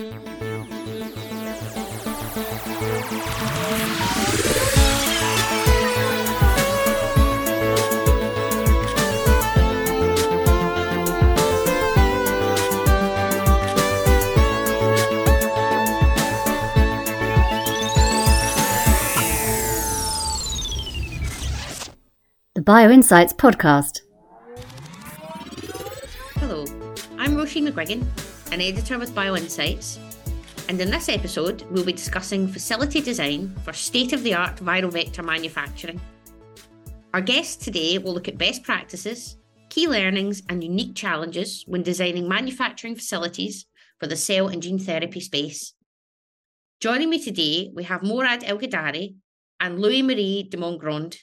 The BioInsights podcast. Hello, I'm Roisin McGuigan, an editor with BioInsights, and in this episode, we'll be discussing facility design for state of the art viral vector manufacturing. Our guests today will look at best practices, key learnings, and unique challenges when designing manufacturing facilities for the cell and gene therapy space. Joining me today, we have Morad El Gueddari and Louis Marie de Montgrand.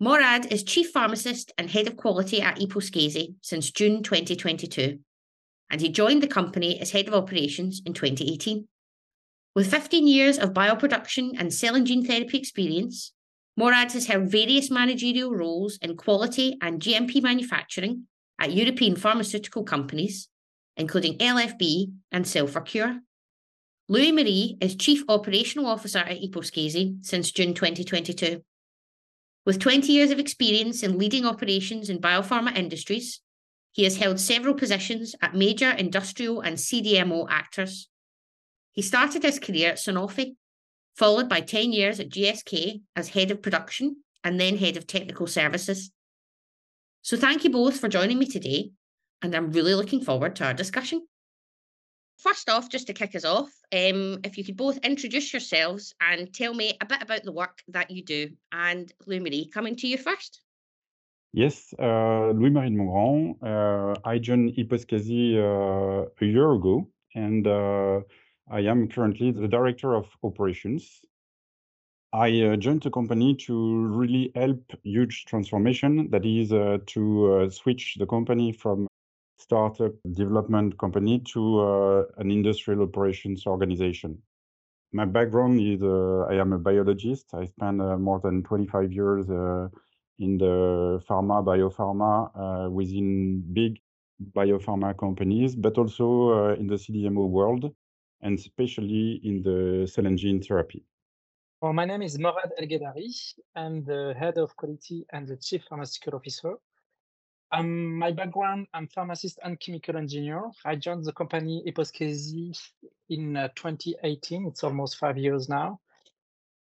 Morad is Chief Pharmacist and Head of Quality at Yposkesi since June 2022, and he joined the company as Head of Operations in 2018. With 15 years of bioproduction and cell and gene therapy experience, Morad has held various managerial roles in quality and GMP manufacturing at European pharmaceutical companies, including LFB and Cell4Cure. Louis Marie is Chief Operational Officer at Yposkesi since June 2022. With 20 years of experience in leading operations in biopharma industries, he has held several positions at major industrial and CDMO actors. He started his career at Sanofi, followed by 10 years at GSK as head of production and then head of technical services. So, thank you both for joining me today, and I'm really looking forward to our discussion. First off, just to kick us off, um, if you could both introduce yourselves and tell me a bit about the work that you do. And Louis Marie, coming to you first. Yes, uh, Louis-Marie de. Uh, I joined Yposkesi uh, a year ago, and uh, I am currently the director of operations. I uh, joined the company to really help huge transformation, that is uh, to switch the company from startup development company to an industrial operations organization. My background is I am a biologist. I spent more than 25 years in the pharma, biopharma, uh, within big biopharma companies, but also uh, in the CDMO world, and especially in the cell and gene therapy. Well, my name is Morad El Gueddari. I'm the head of quality and the chief pharmaceutical officer um, my background, I'm pharmacist and chemical engineer. I joined the company Yposkesi in uh, 2018. It's almost five years now.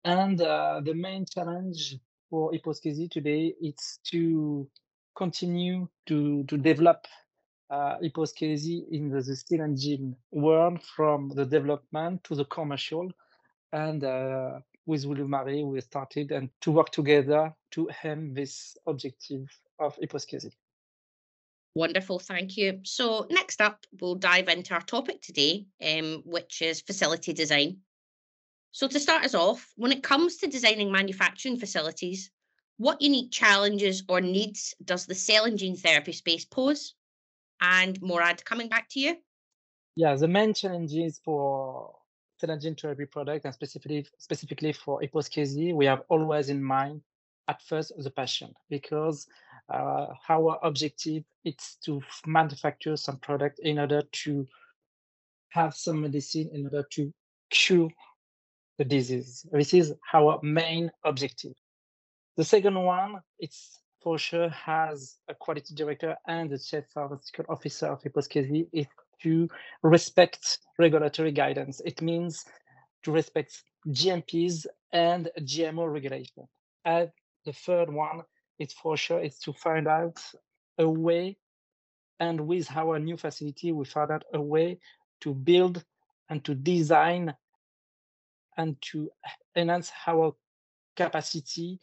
And uh, the main challenge for Yposkesi today it's to continue to, to develop uh, in the, the and gene world from the development to the commercial. And uh, with Marie, we started and to work together to aim this objective of Yposkesi. Wonderful, thank you. So, next up, we'll dive into our topic today, um, which is facility design. So, to start us off, when it comes to designing manufacturing facilities, what unique challenges or needs does the cell and gene therapy space pose? And Morad, coming back to you. Yeah, the main challenges for cell and gene therapy product and specifically specifically for Yposkesi, we have always in mind at first the patient because uh, our objective is to manufacture some product in order to have some medicine in order to cure the disease. This is our main objective. The second one, it's for sure has a quality director and the chief pharmaceutical officer of Yposkesi is to respect regulatory guidance. It means to respect GMPs and GMO regulation. And the third one it's for sure is to find out a way and with our new facility we found out a way to build and to design and to enhance our capacity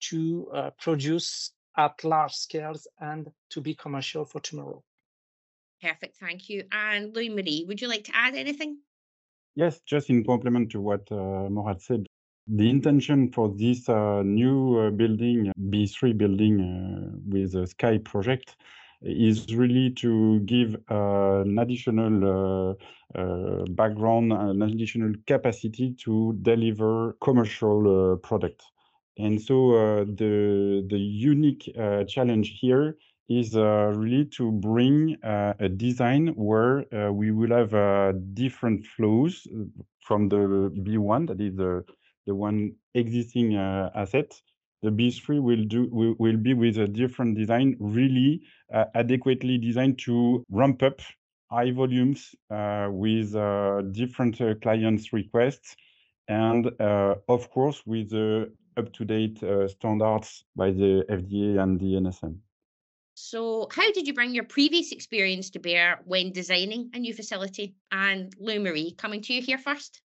to uh, produce at large scales and to be commercial for tomorrow. Perfect, thank you. And Louis Marie, would you like to add anything? Yes, just in complement to what uh, Morad said, the intention for this uh, new uh, building, B3 building uh, with the Sky project, is really to give uh, an additional uh, uh, background, an additional capacity to deliver commercial product. And so the the unique challenge here is uh, really to bring uh, a design where uh, we will have uh, different flows from the B1, that is the, the one existing uh, asset. The B3 will do will, will be with a different design, really uh, adequately designed to ramp up high volumes uh, with uh, different uh, clients' requests, and of course with the up-to-date standards by the FDA and the ANSM. So, how did you bring your previous experience to bear when designing a new facility? And Lou Marie, coming to you here first.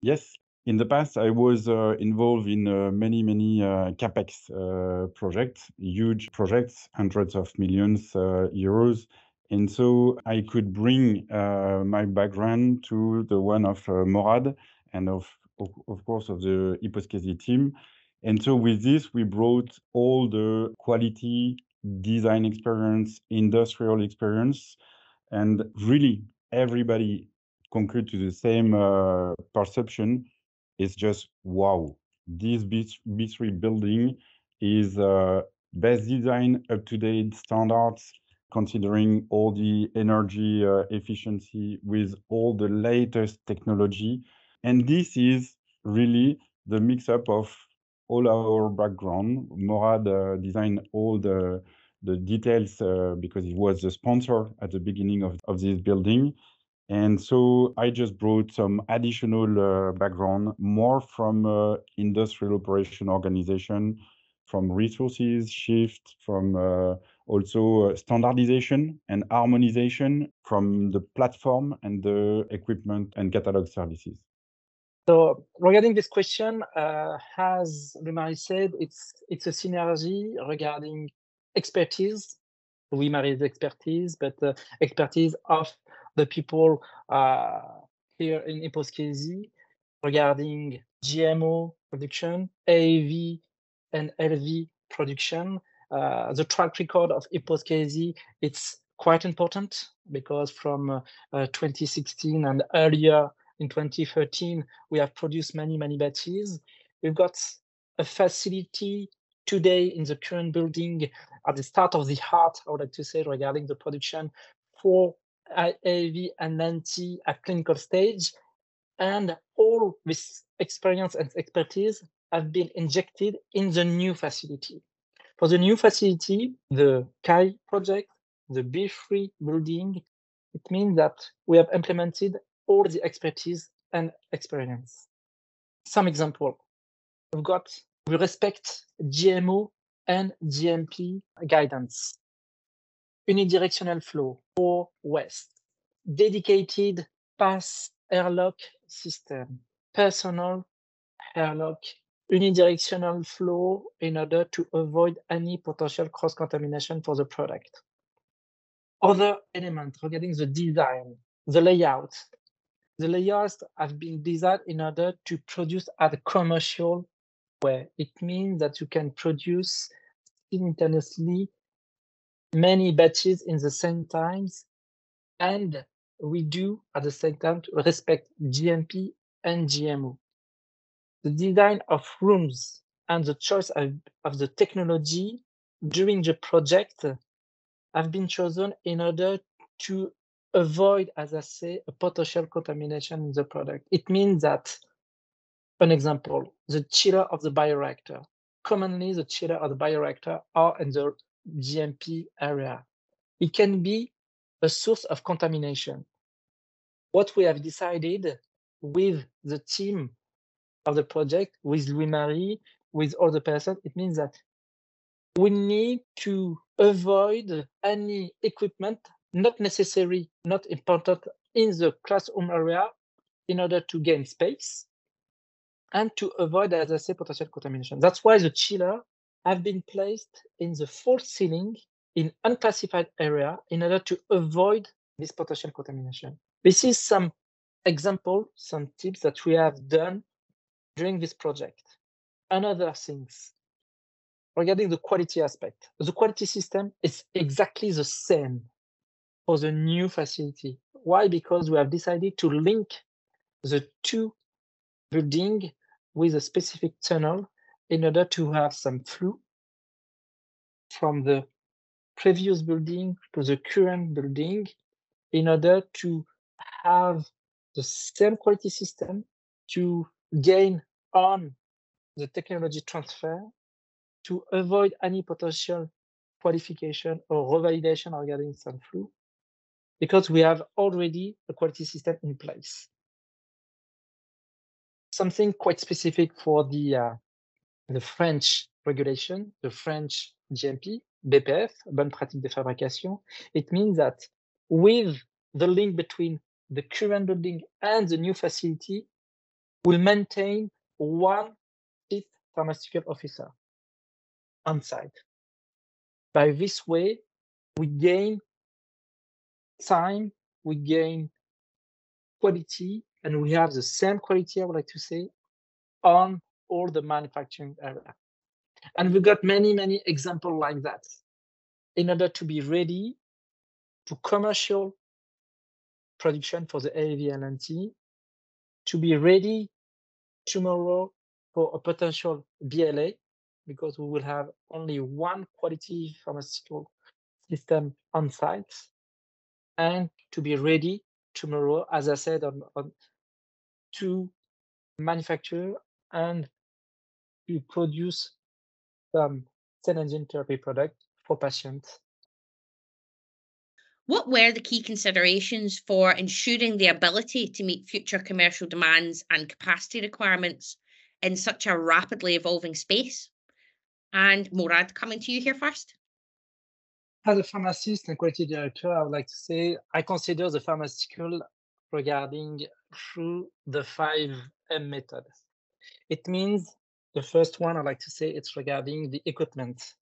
Yes, in the past, I was uh, involved in uh, many, many uh, capex uh, projects, huge projects, hundreds of millions uh, euros. And so I could bring uh, my background to the one of Morad and of, of, of course, of the Yposkesi team. And so with this, we brought all the quality design experience, industrial experience, and really everybody conclude to the same perception. It's just wow, this B, B3 building is uh, best design, up to date standards, considering all the energy uh, efficiency with all the latest technology. And this is really the mix up of all our background. Morad uh, designed all the the details uh, because he was the sponsor at the beginning of, of this building. And so I just brought some additional uh, background, more from uh, industrial operation organization, from resources shift, from uh, also uh, standardization and harmonization from the platform and the equipment and catalog services. So regarding this question, uh, as Louis-Marie said, it's it's a synergy regarding expertise. Louis-Marie's expertise, but uh, expertise of the people uh, here in Yposkesi regarding GMO production, AAV and LV production. Uh, the track record of Yposkesi, it's quite important because from uh, 2016 and earlier in 2013, we have produced many, many batches. We've got a facility today in the current building at the start of the heart, I would like to say, regarding the production for AAV and NT at clinical stage. And all this experience and expertise have been injected in the new facility. For the new facility, the CAI project, the B3 building, it means that we have implemented all the expertise and experience. Some example, we've got, we respect GMO and GMP guidance. Unidirectional flow for west, dedicated pass airlock system, personal airlock, unidirectional flow in order to avoid any potential cross-contamination for the product. Other elements regarding the design, the layout. The layouts have been designed in order to produce at a commercial way. It means that you can produce simultaneously many batches in the same times and we do at the same time to respect GMP and GMO. The design of rooms and the choice of, of the technology during the project have been chosen in order to avoid, as I say, a potential contamination in the product. It means that, an example, the chiller of the bioreactor commonly the chiller of the bioreactor are in the GMP area. It can be a source of contamination. What we have decided with the team of the project, with Louis-Marie, with all the person, it means that we need to avoid any equipment not necessary, not important in the classroom area in order to gain space and to avoid, as I say, potential contamination. That's why the chiller have been placed in the false ceiling in unclassified area in order to avoid this potential contamination. This is some example, some tips that we have done during this project. Another things regarding the quality aspect. The quality system is exactly the same for the new facility. Why? Because we have decided to link the two building with a specific tunnel in order to have some flow from the previous building to the current building in order to have the same quality system to gain on the technology transfer to avoid any potential qualification or revalidation regarding some flu because we have already a quality system in place. Something quite specific for the uh, the French regulation, the French GMP, BPF, Bonne Pratique de Fabrication. It means that with the link between the current building and the new facility, will maintain one chief pharmaceutical officer on site. By this way, we gain time, we gain quality, and we have the same quality, I would like to say, on all the manufacturing area. And we got many, many examples like that. In order to be ready to commercial production for the AAV to be ready tomorrow for a potential BLA, because we will have only one quality pharmaceutical system on site, and to be ready tomorrow, as I said, on, on to manufacture and to produce some cell and gene therapy product for patients. What were the key considerations for ensuring the ability to meet future commercial demands and capacity requirements in such a rapidly evolving space? And Morad, coming to you here first. As a pharmacist and quality director, I would like to say I consider the pharmaceutical regarding through the five M method. It means the first one I'd like to say it's regarding the equipment.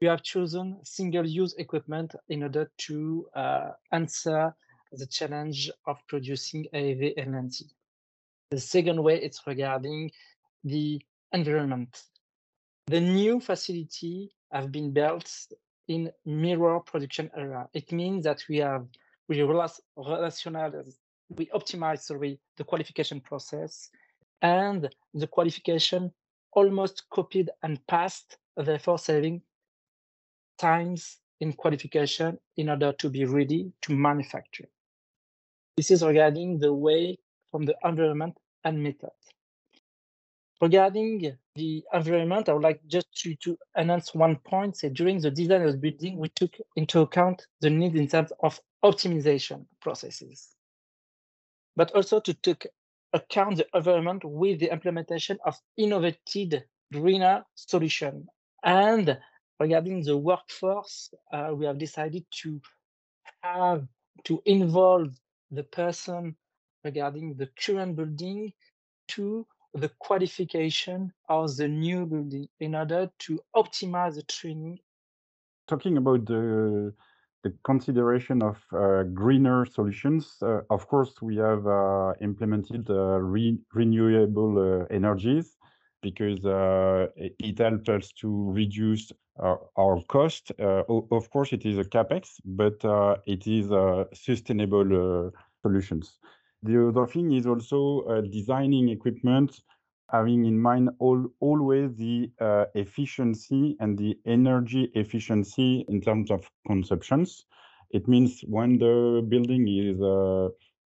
We have chosen single-use equipment in order to uh, answer the challenge of producing AAV LNT. The second way it's regarding the environment. The new facility have been built in mirror production area. It means that we have we rationalize, we optimize sorry, the qualification process and the qualification almost copied and passed, therefore saving times in qualification in order to be ready to manufacture. This is regarding the way from the environment and method. Regarding the environment, I would like just to, to announce one point. Say during the design of the building, we took into account the need in terms of optimization processes, but also to take account the environment with the implementation of innovative greener solution. And regarding the workforce, uh, we have decided to have to involve the person regarding the current building to the qualification of the new building in order to optimize the training. Talking about the the consideration of uh, greener solutions, uh, of course, we have uh, implemented uh, re renewable uh, energies because uh, it helps us to reduce our, our cost. of course, it is a capex, but it is sustainable solutions. The other thing is also designing equipment having in mind all, always the uh, efficiency and the energy efficiency in terms of consumptions. It means when the building is uh,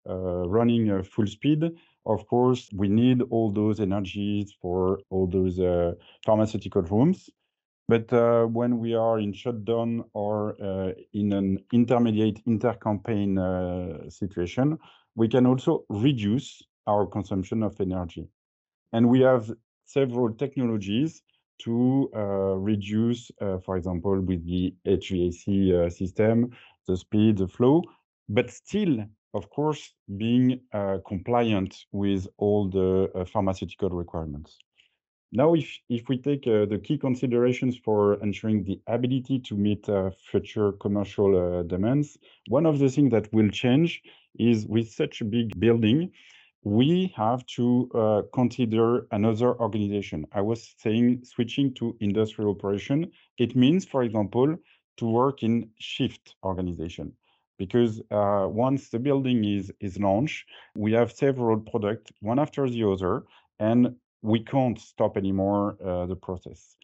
uh, running full speed, of course, we need all those energies for all those uh, pharmaceutical rooms. But uh, when we are in shutdown or uh, in an intermediate intercampaign situation, we can also reduce our consumption of energy. And we have several technologies to uh, reduce, uh, for example, with the HVAC uh, system, the speed, the flow, but still, of course, being uh, compliant with all the uh, pharmaceutical requirements. Now, if, if we take uh, the key considerations for ensuring the ability to meet future commercial demands, one of the things that will change is with such a big building, we have to uh, consider another organization. I was saying switching to industrial operation. It means, for example, to work in shift organization because uh, once the building is is launched, we have several products one after the other, and we can't stop anymore uh, the process.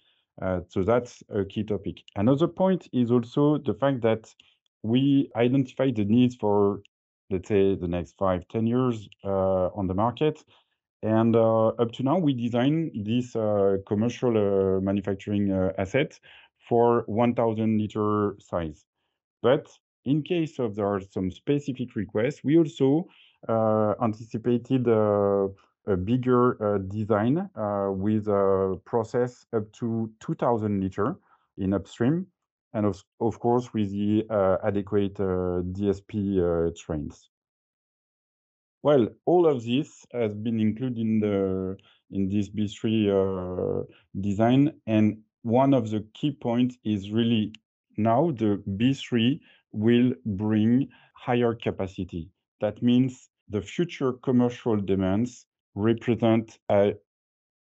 Uh, so that's a key topic. Another point is also the fact that we identify the needs for, let's say, the next five, ten years uh, on the market. And uh, up to now, we design this uh, commercial manufacturing asset for 1,000 liter size. But in case of there are some specific requests, we also anticipated a bigger uh, design uh, with a process up to 2000 liter in upstream, and of, of course with the uh, adequate DSP trains. Well, all of this has been included in the in this B3 uh, design, and one of the key points is really now the B3 will bring higher capacity. That means the future commercial demands represent uh,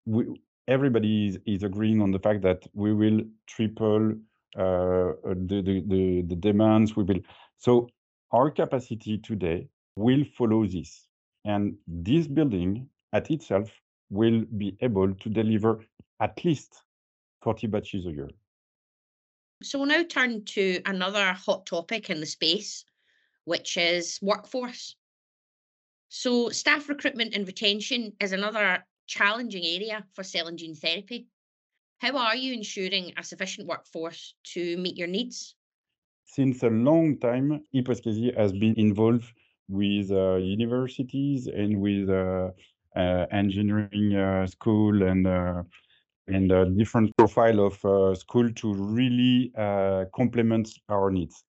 we, everybody is, is agreeing on the fact that we will triple uh, Uh, uh, the, the, the, demands we will so our capacity today will follow this. And this building at itself will be able to deliver at least 40 batches a year. So we'll now turn to another hot topic in the space which is workforce. So, staff recruitment and retention is another challenging area for cell and gene therapy. How are you ensuring a sufficient workforce to meet your needs? Since a long time, Yposkesi has been involved with uh, universities and with uh, uh, engineering uh, school and uh, and a different profile of uh, school to really complement our needs.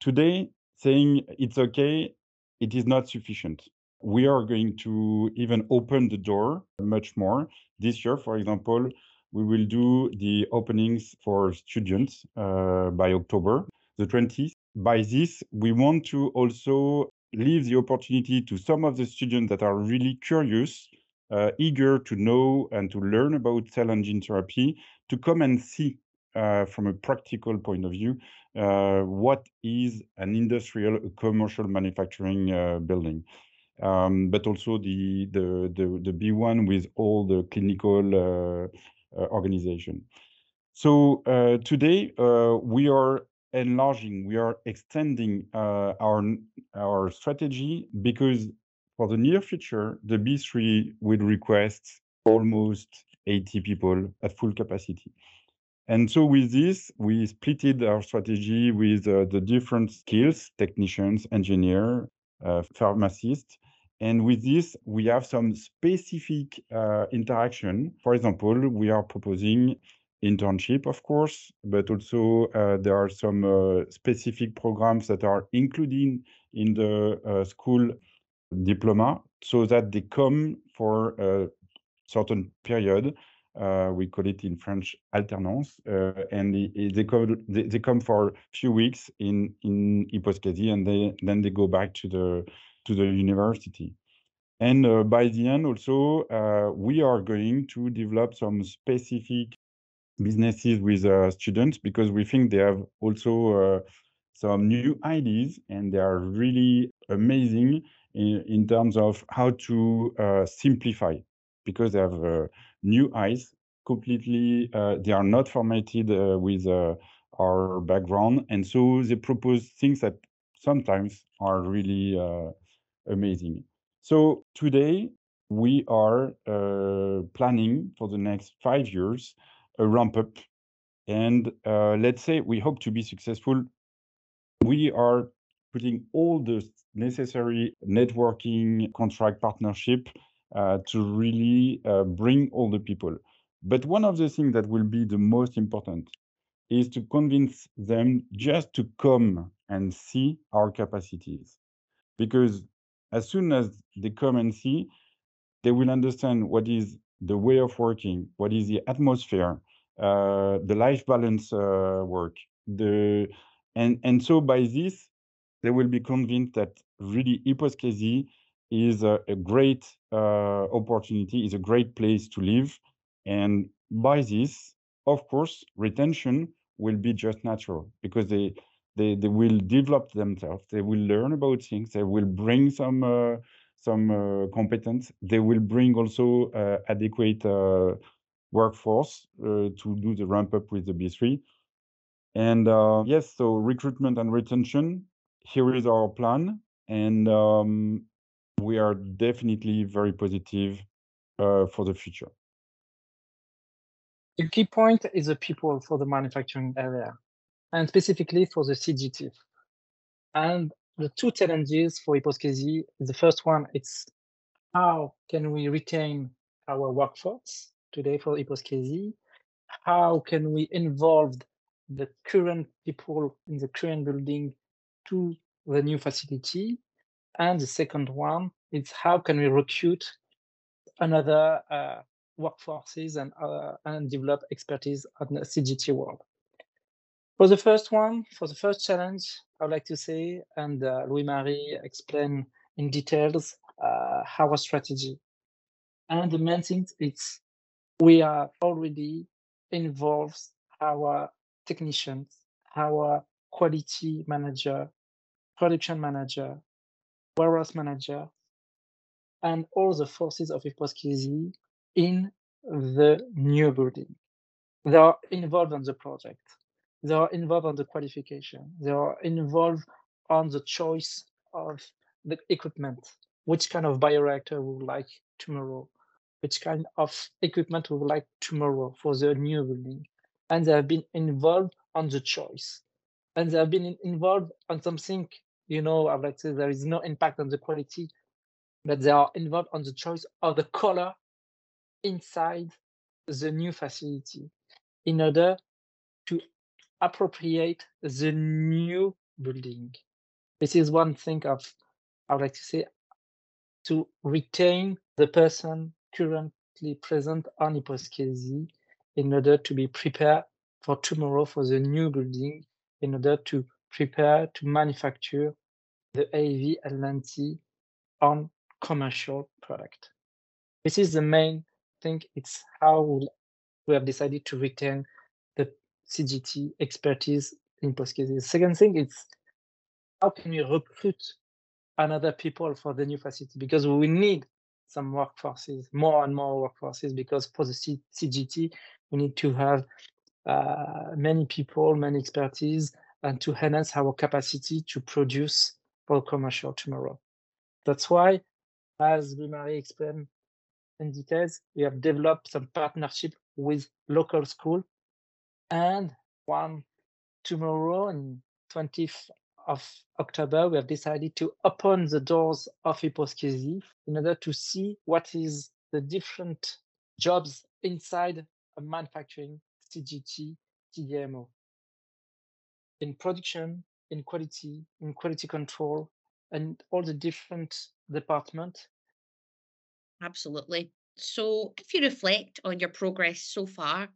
Today, saying it's okay, it is not sufficient we are going to even open the door much more. This year, for example, we will do the openings for students uh, by October the 20th. By this, we want to also leave the opportunity to some of the students that are really curious, uh, eager to know and to learn about cell and gene therapy, to come and see uh, from a practical point of view uh, what is an industrial commercial manufacturing uh, building um, but also the, the, the, the B1 with all the clinical uh, organization. So uh, today we are enlarging, we are extending our, our strategy because for the near future, the B3 will request almost 80 people at full capacity. And so with this, we splitted our strategy with uh, the different skills, technicians, engineer, uh, pharmacists, and with this, we have some specific uh, interaction. For example, we are proposing internship, of course, but also uh, there are some uh, specific programs that are included in the uh, school diploma so that they come for a certain period. Uh, we call it in French alternance, uh, and they, they, come, they, they, come for a few weeks in in Yposkesi, and they, then they go back to the to the university. And uh, by the end, also, uh, we are going to develop some specific businesses with uh, students because we think they have also uh, some new ideas and they are really amazing in, in terms of how to uh, simplify because they have uh, new eyes completely, they are not formatted with our background. And so they propose things that sometimes are really amazing. So today we are uh, planning for the next five years a ramp up, and uh, let's say we hope to be successful. We are putting all the necessary networking contract partnership uh, to really uh, bring all the people. But one of the things that will be the most important is to convince them just to come and see our capacities because as soon as they come and see, they will understand what is the way of working, what is the atmosphere, uh, the life balance uh, work, the and and so by this, they will be convinced that really Yposkesi is a, a great uh, opportunity, is a great place to live, and by this, of course, retention will be just natural because they they, they will develop themselves. They will learn about things. They will bring some uh, some uh, competence. They will bring also uh, adequate uh, workforce to do the ramp up with the B3. And yes, so recruitment and retention, here is our plan. And um, we are definitely very positive uh, for the future. The key point is the people for the manufacturing area, and specifically for the CGT. And the two challenges for Yposkesi, the first one, it's how can we retain our workforce today for Yposkesi? How can we involve the current people in the current building to the new facility? And the second one is how can we recruit another uh, workforces and, uh, and develop expertise on the CGT world. For the first one, for the first challenge, I would like to say, and uh, Louis-Marie explain in details uh, our strategy. And the main thing is we are already involved our technicians, our quality manager, production manager, warehouse manager, and all the forces of Yposkesi in the new building. They are involved in the project. They are involved on the qualification. They are involved on the choice of the equipment. Which kind of bioreactor we would like tomorrow? Which kind of equipment we would like tomorrow for the new building? And they have been involved on the choice. And they have been involved on something, you know, I'd like to say there is no impact on the quality, but they are involved on the choice of the color inside the new facility in order to appropriate the new building. This is one thing of I would like to say to retain the person currently present on Yposkesi in order to be prepared for tomorrow for the new building, in order to prepare to manufacture the AAV LNT on commercial product. This is the main thing. It's how we have decided to retain CGT expertise in Yposkesi. Second thing is how can we recruit another people for the new facility because we need some workforces, more and more workforces, because for the CGT, we need to have uh, many people, many expertise, and to enhance our capacity to produce for commercial tomorrow. That's why as Louis-Marie explained in details, we have developed some partnership with local school and one tomorrow on 20th of October, we have decided to open the doors of Yposkesi in order to see what is the different jobs inside a manufacturing CGT CDMO. In production, in quality, in quality control, and all the different departments. Absolutely. So, if you reflect on your progress so far,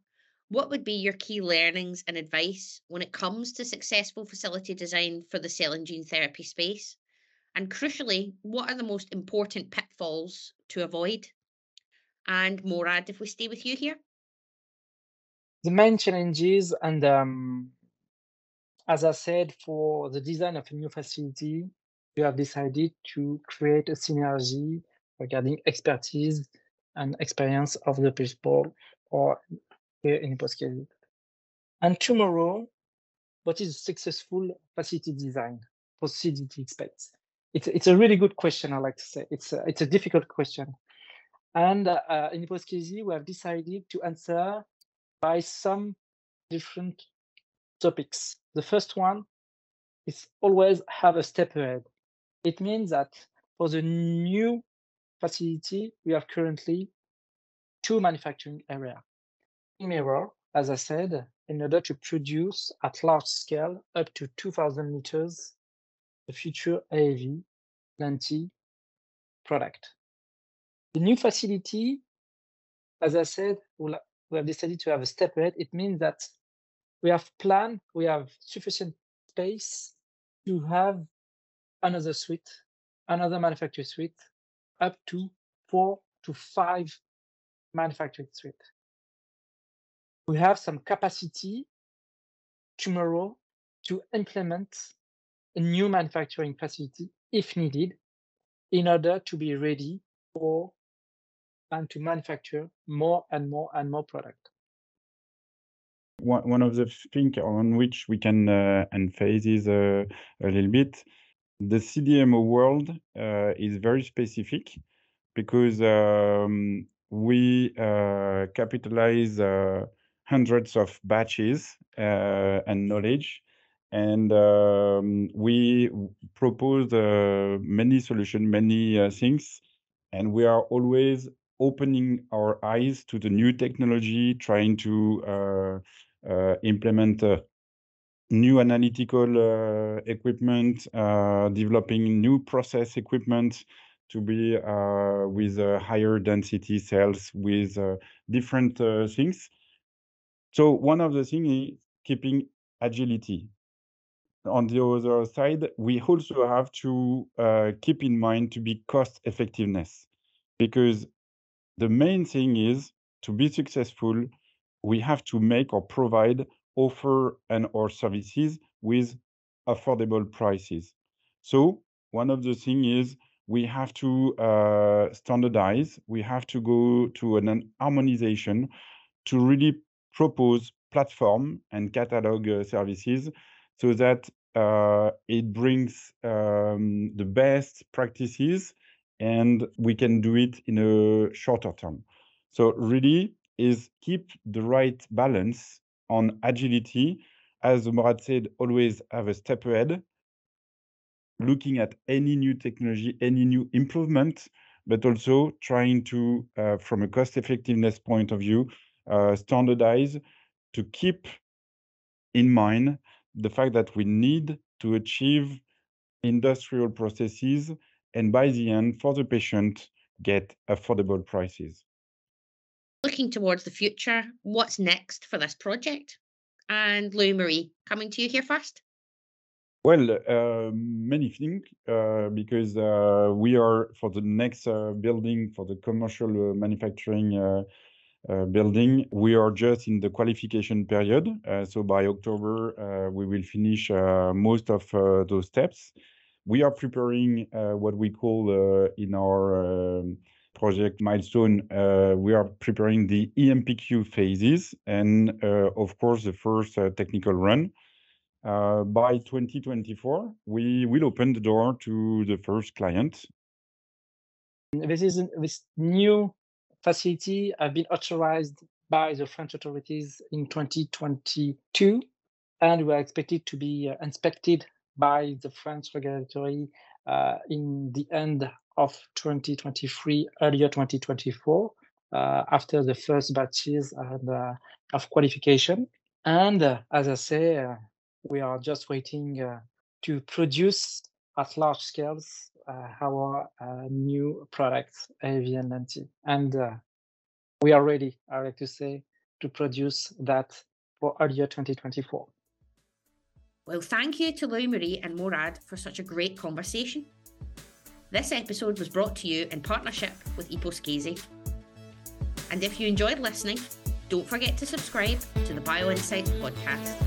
what would be your key learnings and advice when it comes to successful facility design for the cell and gene therapy space? And crucially, what are the most important pitfalls to avoid? And Morad, if we stay with you here. The main challenges, and um, as I said, for the design of a new facility, we have decided to create a synergy regarding expertise and experience of the people or here in Yposkesi. And tomorrow, what is successful facility design for CGT space? It's, it's a really good question, I like to say. It's a, it's a difficult question. And uh, in Yposkesi, we have decided to answer by some different topics. The first one is always have a step ahead. It means that for the new facility, we have currently two manufacturing area. Mirror, as I said, in order to produce at large scale up to 2000 liters the future AAV lenti product. The new facility, as I said, we have decided to have a step ahead. It means that we have planned, we have sufficient space to have another suite, another manufacturing suite, up to four to five manufacturing suite. We have some capacity tomorrow to implement a new manufacturing facility if needed in order to be ready for and to manufacture more and more and more product. One, of the things on which we can uh, emphasize uh, a little bit, the CDMO world uh, is very specific because um, we uh, capitalize uh, hundreds of batches uh, and knowledge and um, we propose uh, many solutions, many uh, things, and we are always opening our eyes to the new technology, trying to uh, uh implement uh, new analytical uh, equipment, developing new process equipment to be with higher density cells with different things. So one of the things is keeping agility on the other side, we also have to uh, keep in mind to be cost effectiveness because the main thing is to be successful, we have to make or provide offer and or services with affordable prices. So one of the things is we have to uh, standardize, we have to go to an harmonization to really propose platform and catalog uh, services so that uh, it brings um, the best practices and we can do it in a shorter term. So really is keep the right balance on agility. As Morad said, always have a step ahead, looking at any new technology, any new improvement, but also trying to, uh, from a cost effectiveness point of view, uh, standardize to keep in mind the fact that we need to achieve industrial processes and by the end for the patient get affordable prices. Looking towards the future what's next for this project? And lou marie coming to you here first. Well uh, many things uh, because uh, we are for the next uh, building for the commercial uh, manufacturing uh, Uh, building. We are just in the qualification period. Uh, so by October, uh, we will finish uh, most of uh, those steps. We are preparing what we call in our um, project milestone, we are preparing the EMPQ phases and, of course, the first technical run. By 2024, we will open the door to the first client. This is this new facility have been authorized by the French authorities in 2022, and we are expected to be uh, inspected by the French regulatory uh, in the end of 2023, earlier 2024, uh, after the first batches and, uh, of qualification. And uh, as I say, uh, we are just waiting to produce at large scales our uh, new products, AVN90. And uh, we are ready, I like to say, to produce that for earlier 2024. Well, thank you to Louis Marie and Morad for such a great conversation. This episode was brought to you in partnership with Yposkesi. And if you enjoyed listening, don't forget to subscribe to the BioInsights podcast.